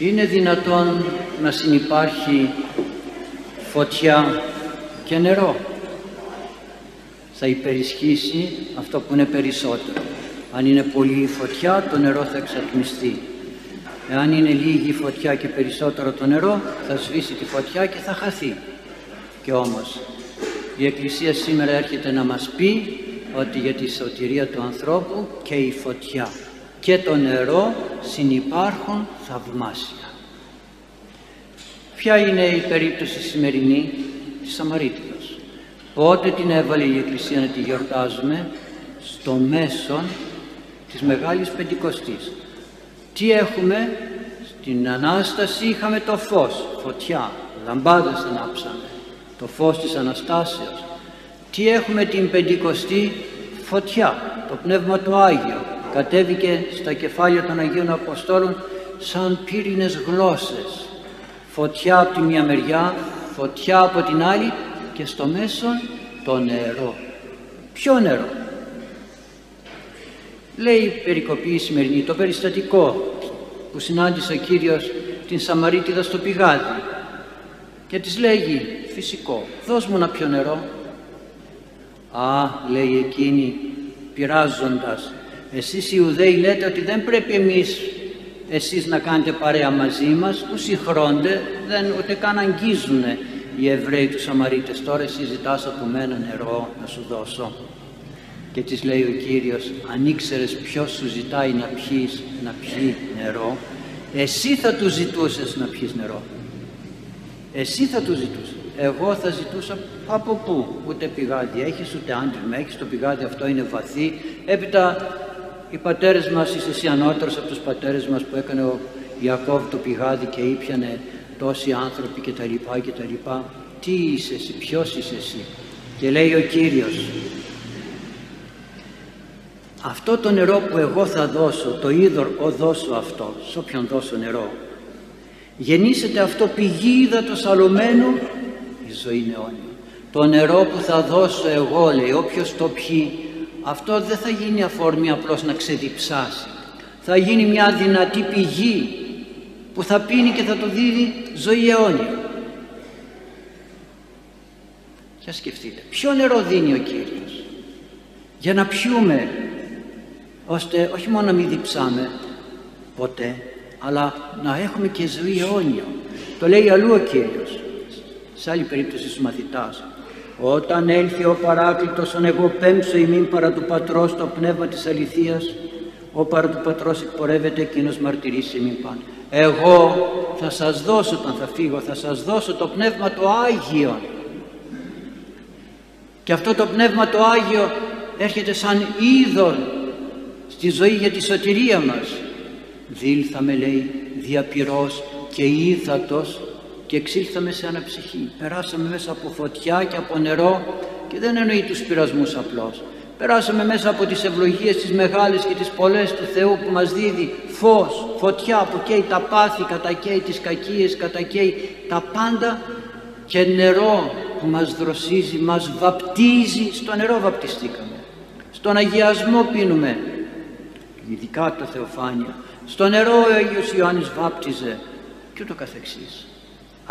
Είναι δυνατόν να συνυπάρχει φωτιά και νερό. Θα υπερισχύσει αυτό που είναι περισσότερο. Αν είναι πολύ η φωτιά, το νερό θα εξατμιστεί. Εάν είναι λίγη η φωτιά και περισσότερο το νερό, θα σβήσει τη φωτιά και θα χαθεί. Και όμως, η Εκκλησία σήμερα έρχεται να μας πει ότι για τη σωτηρία του ανθρώπου και η φωτιά και το νερό συνυπάρχουν θαυμάσια. Ποια είναι η περίπτωση σημερινή; Της Σαμαρίτιδος. Πότε την έβαλε η Εκκλησία να τη γιορτάζουμε; Στο μέσον της Μεγάλης Πεντηκοστής. Τι έχουμε; Στην Ανάσταση είχαμε το φως, φωτιά, λαμπάδες ανάψαμε, το φως της Αναστάσεως. Τι έχουμε την Πεντηκοστή; Φωτιά, το Πνεύμα του Άγιο, κατέβηκε στα κεφάλια των Αγίων Αποστόλων σαν πύρινες γλώσσες. Φωτιά από τη μία μεριά, φωτιά από την άλλη και στο μέσο το νερό. Ποιο νερό; Λέει η περικοπή η σημερινή, το περιστατικό που συνάντησε ο Κύριος την Σαμαρίτιδα στο πηγάδι και της λέγει φυσικό, δώσ' μου να πιω νερό. Α, λέει εκείνη πειράζοντας, εσείς οι Ιουδαίοι λέτε ότι δεν πρέπει εμείς εσείς να κάνετε παρέα μαζί μας. Που συγχρόνται δεν, ούτε καν αγγίζουν οι Εβραίοι τους Σαμαρίτες. Τώρα εσύ ζητάς από μένα νερό να σου δώσω. Και της λέει ο Κύριος αν ήξερες ποιος σου ζητάει να πιείς να πιει νερό εσύ θα του ζητούσες να πιεις νερό. Εσύ θα του ζητούσες. Εγώ θα ζητούσα από πού ούτε πηγάδι έχεις ούτε άντρημα έχεις. Το πηγάδι αυτό είναι βαθύ. Έπειτα οι πατέρες μας είσαι εσύ ανώτερος από τους πατέρες μας που έκανε ο Ιακώβ το πηγάδι και ήπιανε τόσοι άνθρωποι και τα λοιπά και τα λοιπά. Τι είσαι εσύ, ποιος είσαι εσύ; Και λέει ο Κύριος αυτό το νερό που εγώ θα δώσω το είδωρ ο δώσω αυτό σε όποιον δώσω νερό. Γεννήσεται αυτό πηγή υδατος αλωμένου η ζωή είναι αιώνια το νερό που θα δώσω εγώ λέει όποιος το πιει αυτό δεν θα γίνει αφορμή απλώς να ξεδιψάσει. Θα γίνει μια δυνατή πηγή που θα πίνει και θα το δίδει ζωή αιώνια. Για σκεφτείτε ποιο νερό δίνει ο Κύριος; Για να πιούμε ώστε όχι μόνο να μην διψάμε ποτέ αλλά να έχουμε και ζωή αιώνια το λέει αλλού ο Κύριος. Σε άλλη περίπτωση στους μαθητάς όταν έλθει ο παράκλητος ον εγώ πέμψω ημίν παρά του Πατρός το πνεύμα της αληθείας ο παρά του Πατρός εκπορεύεται εκείνος μαρτυρήσει ημίν πάνω εγώ θα σας δώσω όταν θα φύγω θα σας δώσω το πνεύμα το Άγιο. Και αυτό το πνεύμα το Άγιο έρχεται σαν είδωρ στη ζωή για τη σωτηρία μας. Δήλθαμε λέει διαπυρός και ήθατος και εξήλθαμε σε αναψυχή. Περάσαμε μέσα από φωτιά και από νερό και δεν εννοεί τους πειρασμούς απλώς. Περάσαμε μέσα από τις ευλογίες τις μεγάλες και τις πολλές του Θεού που μας δίδει φως, φωτιά που καίει τα πάθη, κατακαίει τις κακίες, κατακαίει τα πάντα και νερό που μας δροσίζει, μας βαπτίζει, στο νερό βαπτιστήκαμε. Στον αγιασμό πίνουμε, ειδικά το Θεοφάνεια. Στο νερό ο Άγιος Ιωάννης βάπτιζε και ούτω καθεξής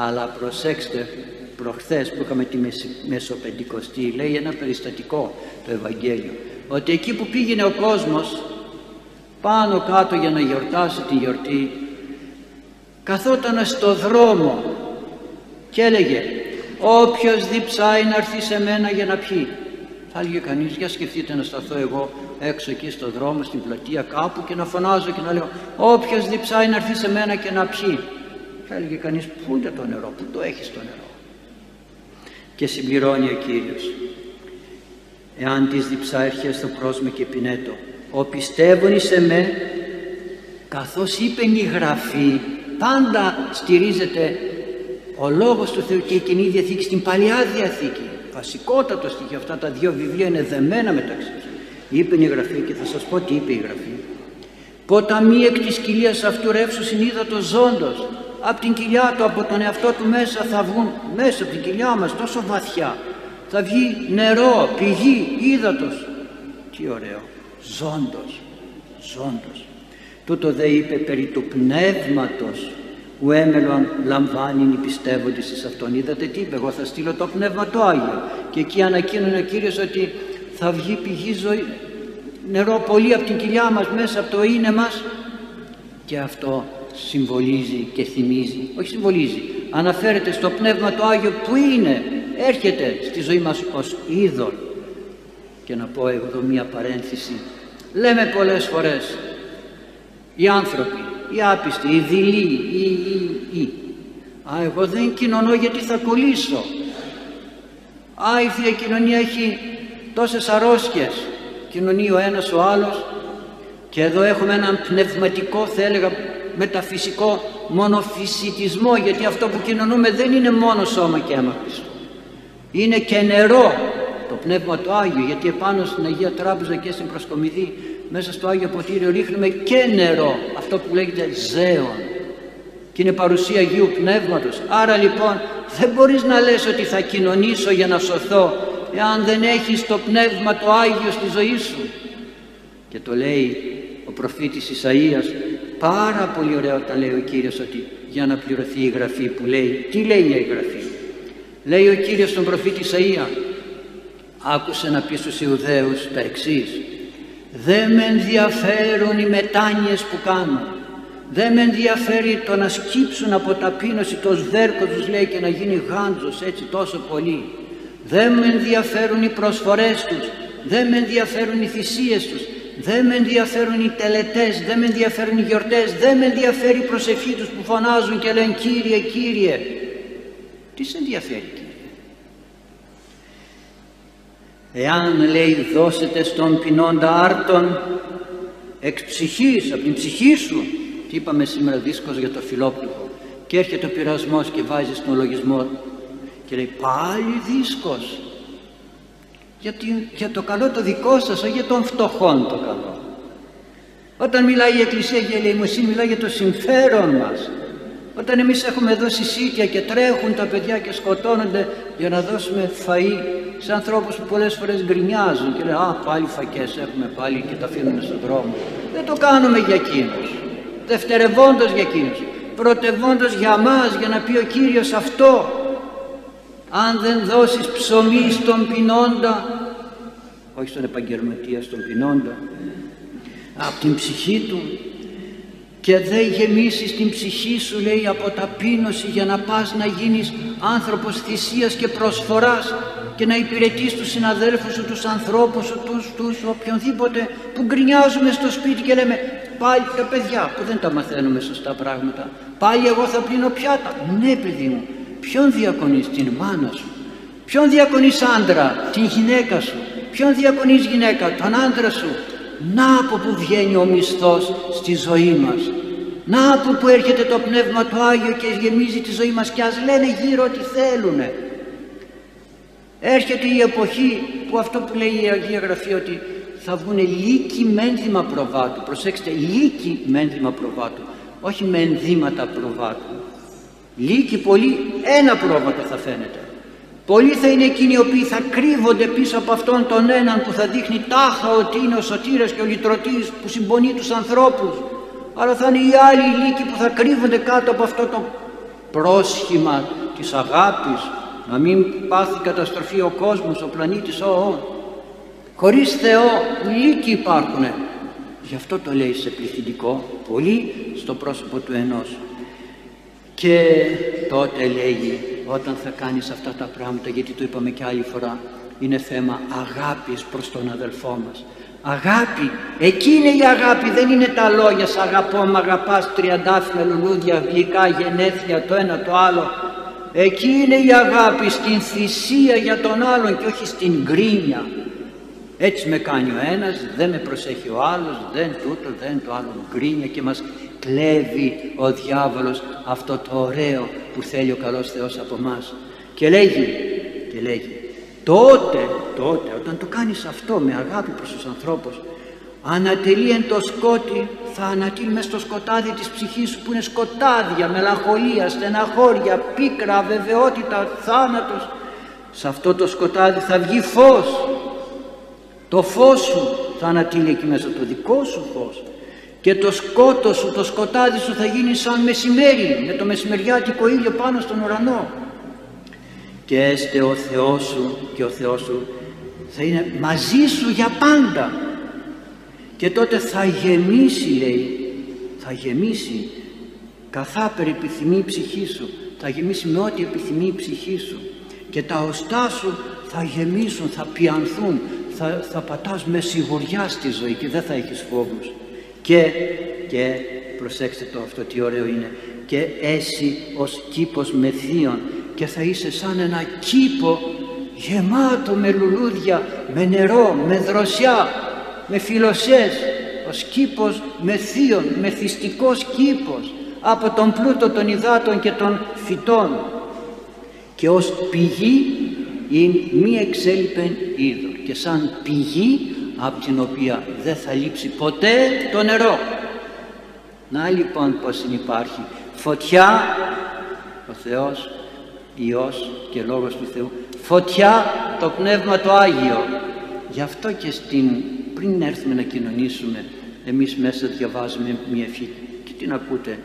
αλλά προσέξτε προχθές που είχαμε τη Μεσοπεντηκοστή λέει ένα περιστατικό το Ευαγγέλιο ότι εκεί που πήγαινε ο κόσμος πάνω κάτω για να γιορτάσει τη γιορτή καθόταν στο δρόμο και έλεγε όποιος διψάει να έρθει σε μένα για να πιει θα έλεγε κανείς για σκεφτείτε να σταθώ εγώ έξω εκεί στο δρόμο στην πλατεία κάπου και να φωνάζω και να λέω όποιος διψάει να έρθει σε μένα και να πιει θα έλεγε κανείς πού είναι το νερό, πού το έχεις το νερό; Και συμπληρώνει ο Κύριος. Εάν της διψά έρχεσαι στο πρόσμα και πινέτο, ο πιστεύουν σε με, καθώς είπε η Γραφή, πάντα στηρίζεται ο Λόγος του Θεού και η Κοινή Διαθήκη στην Παλιά Διαθήκη. Βασικότατο στοιχείο αυτά τα δύο βιβλία είναι δεμένα μεταξύ τους. Είπε η Γραφή και θα σας πω τι είπε η Γραφή. Ποταμί εκ της κοιλίας αυτού ρεύσου συνείδατο ζώντος από την κοιλιά του, από τον εαυτό του μέσα θα βγουν, μέσα από την κοιλιά μας τόσο βαθιά, θα βγει νερό, πηγή, ύδατος. Τι ωραίο, ζώντος, ζώντος. Τούτο δε είπε περί του πνεύματος ο έμελον λαμβάνει πιστεύονται σε αυτόν. Είδατε τι είπε, εγώ θα στείλω το Πνεύμα το Άγιο. Και εκεί ανακοίνωνε ο Κύριος ότι θα βγει πηγή ζωή, νερό πολύ από την κοιλιά μας, μέσα από το είναι μας. Και αυτό συμβολίζει και θυμίζει, όχι συμβολίζει, αναφέρεται στο Πνεύμα το Άγιο που είναι, έρχεται στη ζωή μας ως είδωρ. Και να πω εδώ μία παρένθεση. Λέμε πολλές φορές οι άνθρωποι οι άπιστοι, οι δειλοί, οι, οι, οι. Α, εγώ δεν κοινωνώ γιατί θα κολλήσω. Α, η Θεία Κοινωνία έχει τόσες αρρώσκες. Κοινωνεί ο ένας ο άλλος και εδώ έχουμε έναν πνευματικό, θα έλεγα, μεταφυσικό μονοφυσιτισμό γιατί αυτό που κοινωνούμε δεν είναι μόνο σώμα και αίμα Είναι και νερό το Πνεύμα του Άγιο γιατί επάνω στην Αγία Τράπεζα και στην Προσκομιδή μέσα στο Άγιο Ποτήριο ρίχνουμε και νερό αυτό που λέγεται ζέον. Και είναι παρουσία Αγίου Πνεύματος. Άρα λοιπόν δεν μπορείς να λες ότι θα κοινωνήσω για να σωθώ εάν δεν έχεις το Πνεύμα το Άγιο στη ζωή σου. Και το λέει ο προφήτης Ισαΐας πάρα πολύ ωραία όταν λέει ο Κύριος ότι για να πληρωθεί η Γραφή που λέει τι λέει η Γραφή; Λέει ο Κύριος στον προφήτη Ισαΐα άκουσε να πεις στους Ιουδαίους τα εξής. Δεν με ενδιαφέρουν οι μετάνοιες που κάνουν δεν με ενδιαφέρει το να σκύψουν από ταπείνωση το σβέρκο τους λέει και να γίνει γάντζος έτσι τόσο πολύ. Δεν με ενδιαφέρουν οι προσφορές τους. Δεν με ενδιαφέρουν οι θυσίες τους δεν με ενδιαφέρουν οι τελετές δεν με ενδιαφέρουν οι γιορτές δεν με ενδιαφέρει η προσευχή τους που φωνάζουν και λένε Κύριε Κύριε τις σε ενδιαφέρει Εάν λέει δώσετε στον πεινόντα άρτον εξ ψυχής, από την ψυχή σου τι είπαμε σήμερα δίσκος για το φιλόπλουχο και έρχεται ο πειρασμός και βάζει στον λογισμό και λέει πάλι δίσκος γιατί, για το καλό το δικό σας όχι για τον φτωχόν το καλό όταν μιλάει η Εκκλησία για ελεημοσύνη μιλάει για το συμφέρον μας όταν εμείς έχουμε δώσει σίτια και τρέχουν τα παιδιά και σκοτώνονται για να δώσουμε φαΐ σε ανθρώπους που πολλές φορές γκρινιάζουν και λένε «Α, πάλι φακές έχουμε πάλι και τα αφήνουμε στον δρόμο». Δεν το κάνουμε για εκείνους. Δευτερευόντως για εκείνους. Πρωτευόντως για μας, για να πει ο Κύριος αυτό. Αν δεν δώσεις ψωμί στον πεινόντα, όχι στον επαγγελματία, στον πεινόντα, από την ψυχή του, και δεν γεμίσεις την ψυχή σου λέει από ταπείνωση για να πας να γίνεις άνθρωπος θυσίας και προσφοράς και να υπηρετείς τους συναδέλφους σου, τους ανθρώπους σου, τους, τους οποιονδήποτε που γκρινιάζουμε στο σπίτι και λέμε πάλι τα παιδιά που δεν τα μαθαίνουμε σωστά πράγματα πάλι εγώ θα πλύνω πιάτα ναι παιδί μου ποιον διακονείς την μάνα σου; Ποιον διακονείς άντρα την γυναίκα σου; Ποιον διακονείς γυναίκα τον άντρα σου; Να από που βγαίνει ο μισθός στη ζωή μας. Να από που έρχεται το Πνεύμα του Άγιο και γεμίζει τη ζωή μας και ας λένε γύρω ό,τι θέλουνε. Έρχεται η εποχή που αυτό που λέει η Αγία Γραφή ότι θα βγουν λύκοι με ένδυμα προβάτου. Προσέξτε λύκοι με ένδυμα προβάτου όχι με ενδύματα προβάτου λύκοι πολύ ένα πρόβατο θα φαίνεται Πολλοί θα είναι εκείνοι οι οποίοι θα κρύβονται πίσω από αυτόν τον έναν που θα δείχνει τάχα ότι είναι ο σωτήρας και ο λυτρωτής που συμπονεί τους ανθρώπους. Αλλά θα είναι οι άλλοι λύκοι που θα κρύβονται κάτω από αυτό το πρόσχημα της αγάπης να μην πάθει καταστροφή ο κόσμος, ο πλανήτης, ο, ο. Χωρίς Θεό λύκοι υπάρχουν. Γι' αυτό το λέει σε πληθυντικό, πολύ στο πρόσωπο του ενός. Και τότε λέγει όταν θα κάνεις αυτά τα πράγματα γιατί το είπαμε και άλλη φορά είναι θέμα αγάπης προς τον αδελφό μας. Αγάπη, εκεί είναι η αγάπη δεν είναι τα λόγια σ' αγαπώ, μ' αγαπάς τριαντάφυλλα, λουλούδια, γλυκά, γενέθλια το ένα το άλλο. Εκεί είναι η αγάπη στην θυσία για τον άλλον και όχι στην γκρίνια. Έτσι με κάνει ο ένας, δεν με προσέχει ο άλλος, δεν τούτο, δεν το άλλο γκρίνια και μας κλέβει ο διάβολος αυτό το ωραίο που θέλει ο καλός Θεός από μας και λέγει και λέγει τότε, τότε όταν το κάνεις αυτό με αγάπη προς τους ανθρώπους ανατελεί εν το σκότι θα ανατείλει μέσα στο σκοτάδι της ψυχής σου που είναι σκοτάδια, μελαγχολία, στεναχώρια, πίκρα, βεβαιότητα, θάνατος. Σε αυτό το σκοτάδι θα βγει φως. Το φως σου θα ανατείλει εκεί μέσα το δικό σου φως και το σκότος σου, το σκοτάδι σου θα γίνει σαν μεσημέρι με το μεσημεριάτικο ήλιο πάνω στον ουρανό. Και έστε ο Θεός σου και ο Θεός σου θα είναι μαζί σου για πάντα. Και τότε θα γεμίσει λέει θα γεμίσει καθά επιθυμεί η ψυχή σου θα γεμίσει με ό,τι επιθυμεί η ψυχή σου. Και τα οστά σου θα γεμίσουν, θα πιανθούν θα, θα πατάς με σιγουριά στη ζωή και δεν θα έχεις φόβους και, και προσέξτε το αυτό τι ωραίο είναι. Και εσύ ως κήπος με θείον και θα είσαι σαν ένα κήπο γεμάτο με λουλούδια, με νερό, με δροσιά, με φιλοσές. Ως κήπος με θείον, μεθυστικός κήπος από τον πλούτο των υδάτων και των φυτών. Και ως πηγή είναι μη εξέλιπεν είδο και σαν πηγή από την οποία δεν θα λείψει ποτέ το νερό. Να λοιπόν πως υπάρχει φωτιά ο Θεός, Υιός και Λόγος του Θεού φωτιά το Πνεύμα το Άγιο. Γι' αυτό και στην, πριν έρθουμε να κοινωνήσουμε εμείς μέσα διαβάζουμε μια ευχή και την ακούτε.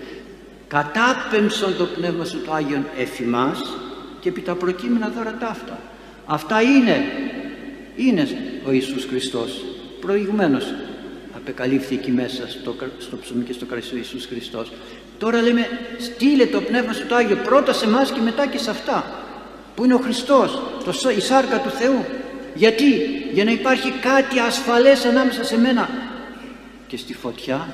Κατάπεμψον το Πνεύμα σου το Άγιον εφημάς και επί τα προκείμενα δώρα ταύτα αυτά είναι είναι ο Ιησούς Χριστός. Προηγουμένως απεκαλύφθηκε εκεί μέσα στο, στο ψωμί και στο κρασί ο Ιησούς Χριστός. Τώρα λέμε στείλε το Πνεύμα σου το Άγιο πρώτα σε εμάς και μετά και σε αυτά που είναι ο Χριστός το, η σάρκα του Θεού. Γιατί; Για να υπάρχει κάτι ασφαλές ανάμεσα σε μένα. Και στη φωτιά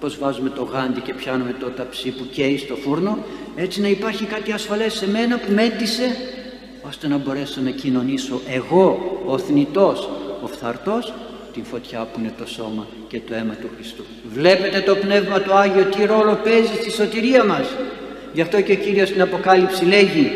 πως βάζουμε το γάντι και πιάνουμε το ταψί που καίει στο φούρνο έτσι να υπάρχει κάτι ασφαλές σε μένα που μέτησε ώστε να μπορέσω να κοινωνήσω εγώ ο θνητός, ο φθαρτός την φωτιά που είναι το σώμα και το αίμα του Χριστού. Βλέπετε το Πνεύμα το Άγιο τι ρόλο παίζει στη σωτηρία μας. Γι' αυτό και ο Κύριος στην Αποκάλυψη λέγει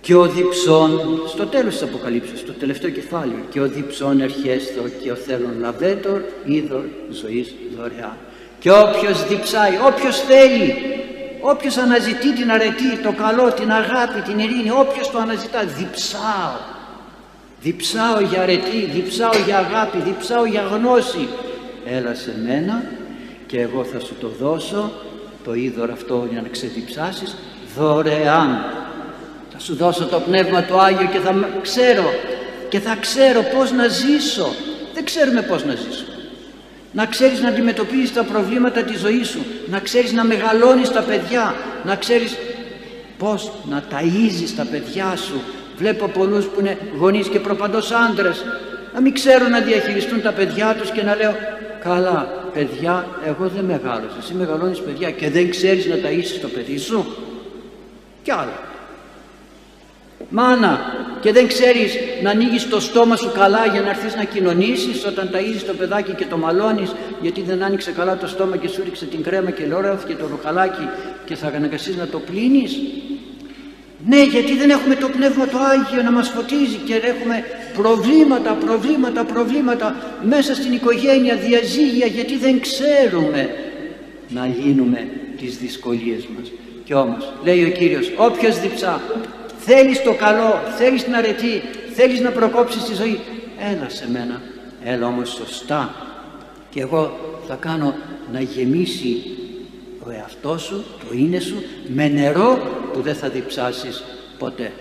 και ο διψών, στο τέλος της Αποκαλύψεως, στο τελευταίο κεφάλαιο, και ο διψών ερχέστο και ο θέλων λαβέτορ, είδωρ ζωής δωρεά. Και όποιος διψάει, όποιος θέλει, όποιος αναζητεί την αρετή, το καλό, την αγάπη, την ειρήνη, όποιος το αναζητά, διψάω. Διψάω για αρετή, διψάω για αγάπη, διψάω για γνώση. Έλα σε μένα και εγώ θα σου το δώσω, το είδωρ αυτό για να ξεδιψάσεις, δωρεάν. Θα σου δώσω το Πνεύμα του Άγιο και θα ξέρω. Και θα ξέρω πώς να ζήσω. Δεν ξέρουμε πώς να ζήσω να ξέρεις να αντιμετωπίζεις τα προβλήματα της ζωής σου. Να ξέρεις να μεγαλώνεις τα παιδιά. Να ξέρεις πώς να ταΐζεις τα παιδιά σου βλέπω πολλούς που είναι γονείς και προπαντός άντρες. Να μην ξέρουν να διαχειριστούν τα παιδιά τους και να λέω καλά παιδιά εγώ δεν μεγάλωσα. Εσύ μεγαλώνεις παιδιά και δεν ξέρεις να ταΐσεις το παιδί σου κι άλλο. Μάνα και δεν ξέρεις να ανοίγεις το στόμα σου καλά για να έρθεις να κοινωνήσεις όταν ταΐζεις το παιδάκι και το μαλώνεις γιατί δεν άνοιξε καλά το στόμα και σου ρίξε την κρέμα και και το ροχαλάκι και θα αναγκαστείς να το πλύνεις ναι γιατί δεν έχουμε το Πνεύμα το Άγιο να μας φωτίζει και έχουμε προβλήματα, προβλήματα, προβλήματα μέσα στην οικογένεια, διαζύγια γιατί δεν ξέρουμε να λύνουμε τις δυσκολίες μας. Και όμως λέει ο Κύριος όποιος διψά θέλεις το καλό, θέλεις την αρετή, θέλεις να προκόψεις τη ζωή, έλα σε μένα, έλα όμως σωστά και εγώ θα κάνω να γεμίσει ο εαυτός σου, το είναι σου, με νερό που δεν θα διψάσεις ποτέ.